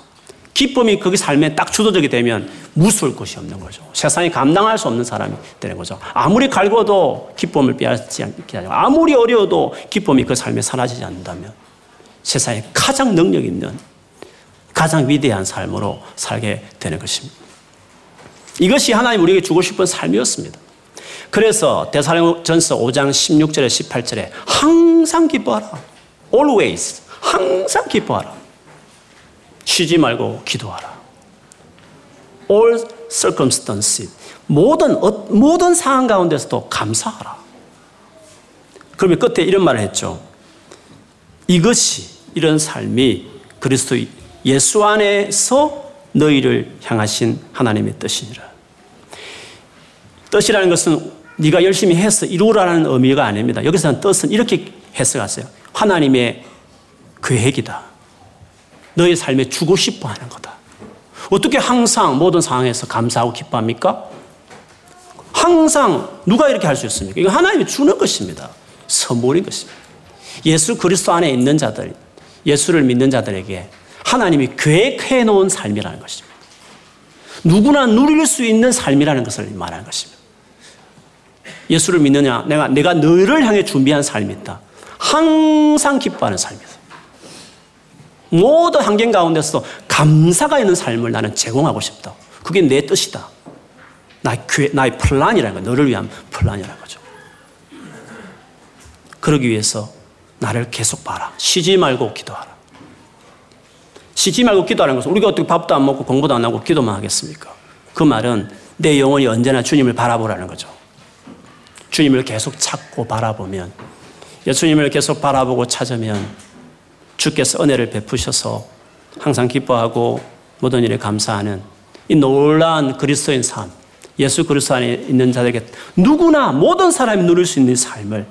기쁨이 거기 삶에 딱 주도적이 되면 무서울 것이 없는 거죠. 세상에 감당할 수 없는 사람이 되는 거죠. 아무리 갈고도 기쁨을 빼앗지 않게 하죠. 아무리 어려워도 기쁨이 그 삶에 사라지지 않는다면 세상에 가장 능력 있는 가장 위대한 삶으로 살게 되는 것입니다. 이것이 하나님 우리에게 주고 싶은 삶이었습니다. 그래서 대사령전서 5장 16절에 18절에 항상 기뻐하라. always 항상 기뻐하라. 쉬지 말고 기도하라. all circumstances 모든 어, 모든 상황 가운데서도 감사하라. 그러면 끝에 이런 말을 했죠. 이것이 이런 삶이 그리스도 예수 안에서 너희를 향하신 하나님의 뜻이니라. 뜻이라는 것은 네가 열심히 해서 이루라는 의미가 아닙니다. 여기서는 뜻은 이렇게 해석하세요. 하나님의 계획이다. 너의 삶에 주고 싶어 하는 거다. 어떻게 항상 모든 상황에서 감사하고 기뻐합니까? 항상 누가 이렇게 할 수 있습니까? 이거 하나님이 주는 것입니다. 선물인 것입니다. 예수 그리스도 안에 있는 자들, 예수를 믿는 자들에게 하나님이 계획해 놓은 삶이라는 것입니다. 누구나 누릴 수 있는 삶이라는 것을 말하는 것입니다. 예수를 믿느냐? 내가, 내가 너를 향해 준비한 삶이 있다. 항상 기뻐하는 삶이다. 모든 환경 가운데서 감사가 있는 삶을 나는 제공하고 싶다. 그게 내 뜻이다. 나의, 나의 플란이라는 거, 너를 위한 플란이라는 거죠. 그러기 위해서 나를 계속 봐라. 쉬지 말고 기도하라. 쉬지 말고 기도하는 것은 우리가 어떻게 밥도 안 먹고 공부도 안 하고 기도만 하겠습니까? 그 말은 내 영혼이 언제나 주님을 바라보라는 거죠. 주님을 계속 찾고 바라보면 예수님을 계속 바라보고 찾으면 주께서 은혜를 베푸셔서 항상 기뻐하고 모든 일에 감사하는 이 놀라운 그리스도인 삶, 예수 그리스도 안에 있는 자들에게 누구나 모든 사람이 누릴 수 있는 삶을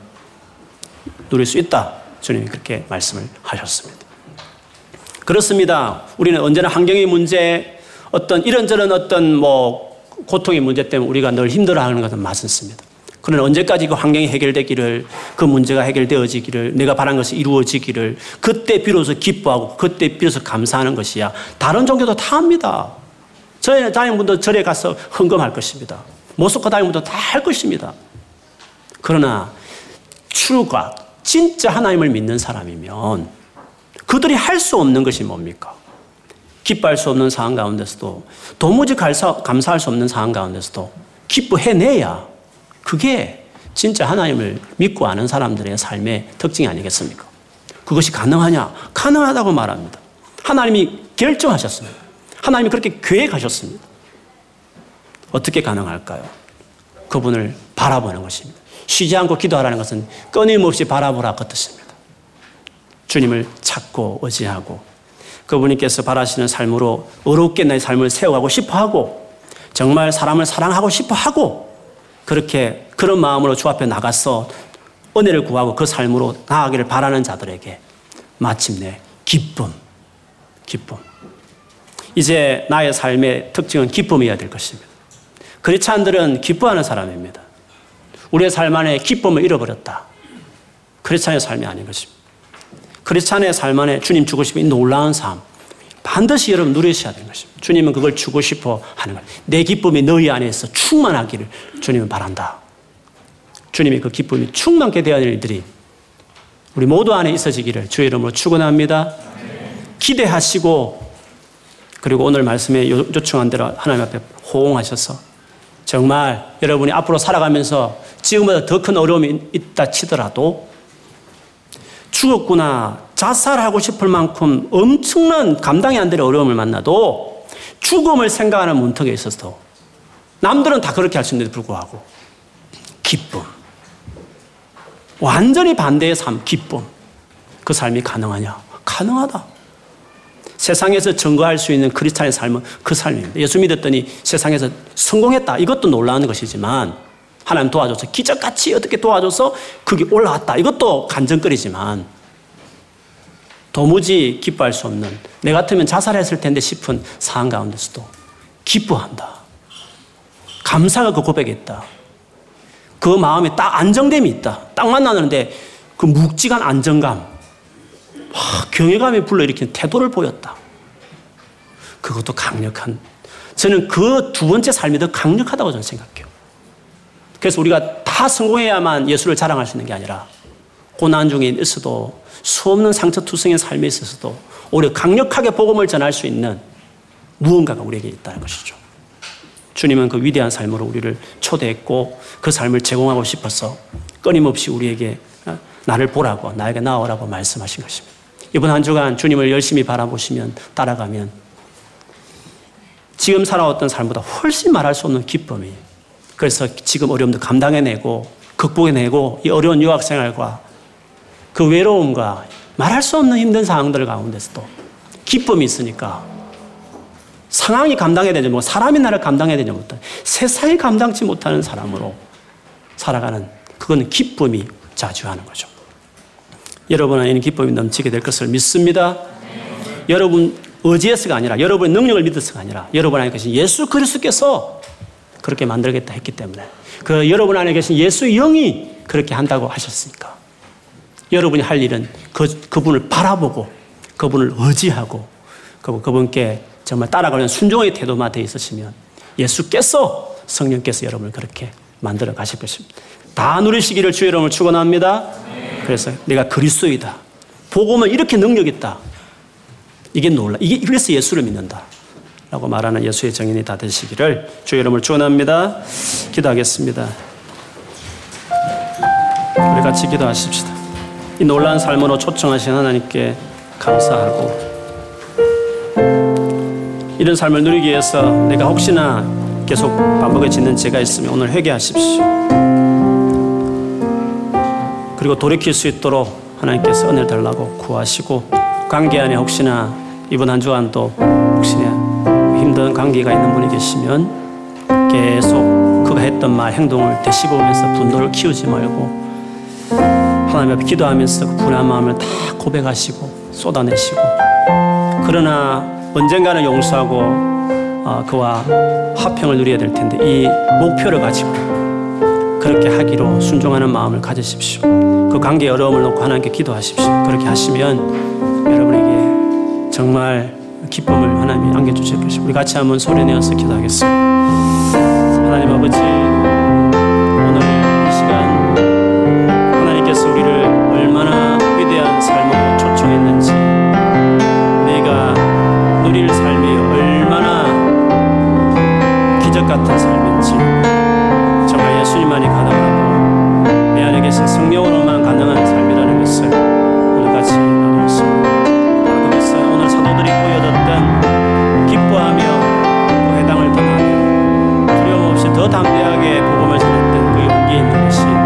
누릴 수 있다. 주님이 그렇게 말씀을 하셨습니다. 그렇습니다. 우리는 언제나 환경의 문제, 어떤 이런저런 어떤 뭐 고통의 문제 때문에 우리가 늘 힘들어하는 것은 맞습니다. 그러나 언제까지 그 환경이 해결되기를 그 문제가 해결되어지기를 내가 바란 것이 이루어지기를 그때 비로소 기뻐하고 그때 비로소 감사하는 것이야. 다른 종교도 다 합니다. 저희 다행분도 절에 가서 헌금할 것입니다. 모스코 다행분도 다 할 것입니다. 그러나 추가 진짜 하나님을 믿는 사람이면 그들이 할 수 없는 것이 뭡니까? 기뻐할 수 없는 상황 가운데서도 도무지 감사할 수 없는 상황 가운데서도 기뻐해내야 그게 진짜 하나님을 믿고 아는 사람들의 삶의 특징이 아니겠습니까? 그것이 가능하냐? 가능하다고 말합니다. 하나님이 결정하셨습니다. 하나님이 그렇게 계획하셨습니다. 어떻게 가능할까요? 그분을 바라보는 것입니다. 쉬지 않고 기도하라는 것은 끊임없이 바라보라 그 뜻입니다. 주님을 찾고 의지하고 그분께서 바라시는 삶으로 어렵게 나의 삶을 세워가고 싶어 하고 정말 사람을 사랑하고 싶어 하고 그렇게 그런 마음으로 주 앞에 나가서 은혜를 구하고 그 삶으로 나아가기를 바라는 자들에게 마침내 기쁨, 기쁨. 이제 나의 삶의 특징은 기쁨이어야 될 것입니다. 크리스찬들은 기뻐하는 사람입니다. 우리의 삶 안에 기쁨을 잃어버렸다. 크리스찬의 삶이 아닌 것입니다. 크리스찬의 삶 안에 주님 주고 싶은 놀라운 삶, 반드시 여러분 누리셔야 되는 것입니다. 주님은 그걸 주고 싶어 하는 거예요. 내 기쁨이 너희 안에서 충만하기를 주님은 바란다. 주님이 그 기쁨이 충만케 되어야 할 일들이 우리 모두 안에 있어지기를 주의 이름으로 축원합니다. 기대하시고 그리고 오늘 말씀에 요청한 대로 하나님 앞에 호응하셔서 정말 여러분이 앞으로 살아가면서 지금보다 더 큰 어려움이 있다 치더라도 죽었구나. 자살하고 싶을 만큼 엄청난 감당이 안 되는 어려움을 만나도 죽음을 생각하는 문턱에 있어서 남들은 다 그렇게 할 수 있는데 불구하고 기쁨. 완전히 반대의 삶, 기쁨. 그 삶이 가능하냐? 가능하다. 세상에서 증거할 수 있는 크리스찬의 삶은 그 삶입니다. 예수 믿었더니 세상에서 성공했다. 이것도 놀라운 것이지만 하나님 도와줘서 기적같이 어떻게 도와줘서 그게 올라왔다. 이것도 간증거리지만 도무지 기뻐할 수 없는 내 같으면 자살했을 텐데 싶은 상황 가운데서도 기뻐한다. 감사가 그 고백에 있다. 그 마음에 딱 안정됨이 있다. 딱 만나는데 그 묵직한 안정감, 경외감이 불러일으키는 태도를 보였다. 그것도 강력한. 저는 그 두 번째 삶이 더 강력하다고 저는 생각해요. 그래서 우리가 다 성공해야만 예수를 자랑할 수 있는 게 아니라 고난 중에 있어도 수없는 상처투성의 삶에 있어서도 오히려 강력하게 복음을 전할 수 있는 무언가가 우리에게 있다는 것이죠. 주님은 그 위대한 삶으로 우리를 초대했고 그 삶을 제공하고 싶어서 끊임없이 우리에게 어, 나를 보라고 나에게 나오라고 말씀하신 것입니다. 이번 한 주간 주님을 열심히 바라보시면 따라가면 지금 살아왔던 삶보다 훨씬 말할 수 없는 기쁨이 그래서 지금 어려움도 감당해내고 극복해내고 이 어려운 유학 생활과 그 외로움과 말할 수 없는 힘든 상황들 가운데서도 기쁨이 있으니까 상황이 감당해야 되지 뭐 사람이 나를 감당해야 되지 못한 세상이 감당치 못하는 사람으로 살아가는 그건 기쁨이 자주하는 거죠. 여러분 안에는 기쁨이 넘치게 될 것을 믿습니다. 네. 여러분 의지해서가 아니라 여러분의 능력을 믿어서가 아니라 여러분 안에 계신 예수 그리스도께서 그렇게 만들겠다 했기 때문에 그 여러분 안에 계신 예수의 영이 그렇게 한다고 하셨으니까 여러분이 할 일은 그, 그분을 바라보고 그분을 의지하고 그, 그분께 정말 따라가는 순종의 태도만 돼 있으시면 예수께서 성령께서 여러분을 그렇게 만들어 가실 것입니다. 다 누리시기를 주의 이름을 축원합니다. 그래서 내가 그리스도이다. 복음은 이렇게 능력 있다. 이게 놀라. 이게 그래서 예수를 믿는다. 라고 말하는 예수의 정인이 다 되시기를 주의 이름을 축원합니다. 기도하겠습니다. 우리 같이 기도하십시다. 이 놀라운 삶으로 초청하신 하나님께 감사하고 이런 삶을 누리기 위해서 내가 혹시나 계속 반복해지는 죄가 있으면 오늘 회개하십시오. 그리고 돌이킬 수 있도록 하나님께서 은혜를 달라고 구하시고 관계 안에 혹시나 이번 한 주간도 힘든 관계가 있는 분이 계시면 계속 그가 했던 말 행동을 되씹으면서 분노를 키우지 말고 하나님 앞에 기도하면서 그 분한 마음을 다 고백하시고 쏟아내시고 그러나 언젠가는 용서하고 어, 그와 화평을 누려야 될 텐데 이 목표를 가지고 그렇게 하기로 순종하는 마음을 가지십시오. 그 관계의 어려움을 놓고 하나님께 기도하십시오. 그렇게 하시면 여러분에게 정말 기쁨을 하나님이 안겨주실 것입니다. 우리 같이 한번 소리 내어서 기도하겠습니다. 하나님 아버지 같은 삶인지 정말 예수님만이 가능하고 내 안에 계신 성령으로 더 담대하게 복음을 전했던 그 용기 있는 것이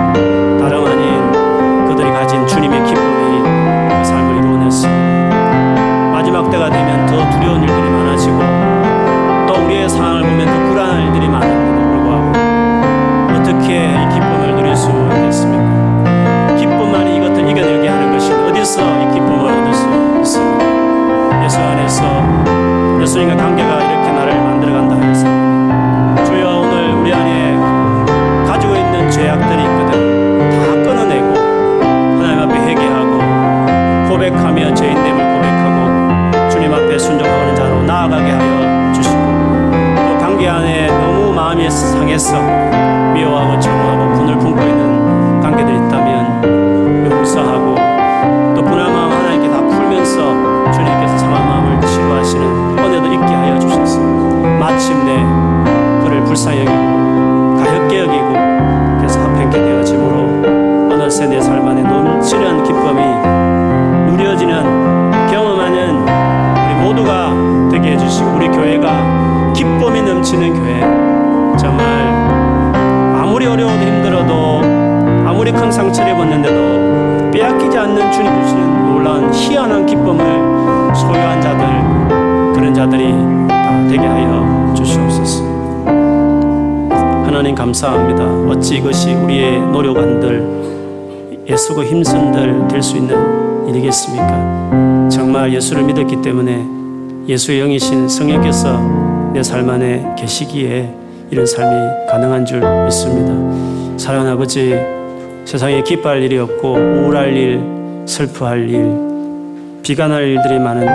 때문에 예수의 영이신 성령께서 내 삶 안에 계시기에 이런 삶이 가능한 줄 믿습니다. 사랑하는 아버지, 세상에 기뻐할 일이 없고 우울할 일, 슬퍼할 일, 비관할 일들이 많은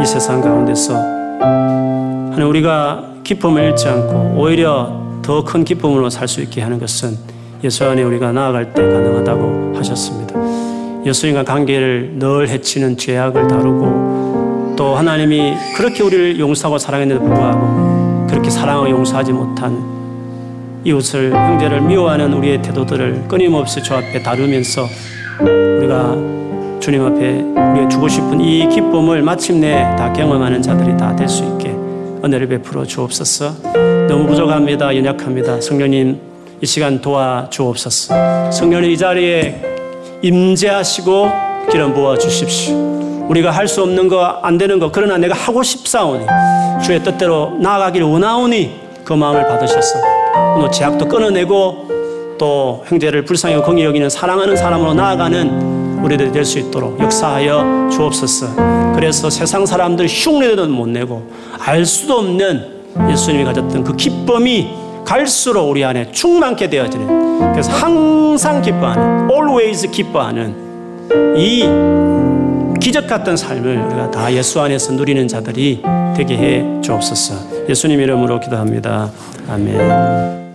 이 세상 가운데서 하나님 우리가 기쁨을 잃지 않고 오히려 더 큰 기쁨으로 살 수 있게 하는 것은 예수 안에 우리가 나아갈 때 가능하다고 하셨습니다. 예수님과 관계를 늘 해치는 죄악을 다루고 또 하나님이 그렇게 우리를 용서하고 사랑했는데도 불구하고 그렇게 사랑하고 용서하지 못한 이웃을 형제를 미워하는 우리의 태도들을 끊임없이 주 앞에 다루면서 우리가 주님 앞에 우리가 주고 싶은 이 기쁨을 마침내 다 경험하는 자들이 다 될 수 있게 은혜를 베풀어 주옵소서. 너무 부족합니다. 연약합니다. 성령님 이 시간 도와 주옵소서. 성령님 이 자리에 임재하시고 기름 부어 주십시오. 우리가 할 수 없는 거 안 되는 거. 그러나 내가 하고 싶사오니 주의 뜻대로 나아가기를 원하오니 그 마음을 받으셔서 오늘 제약도 끊어내고 또 형제를 불쌍히 공히 여기는 사랑하는 사람으로 나아가는 우리들이 될 수 있도록 역사하여 주옵소서. 그래서 세상 사람들 흉내도 못 내고 알 수도 없는 예수님이 가졌던 그 기쁨이 갈수록 우리 안에 충만케 되어지는 그래서 항상 기뻐하는 always 기뻐하는 이 기적 같은 삶을 우리가 다 예수 안에서 누리는 자들이 되게 해 주옵소서. 예수님 이름으로 기도합니다. 아멘.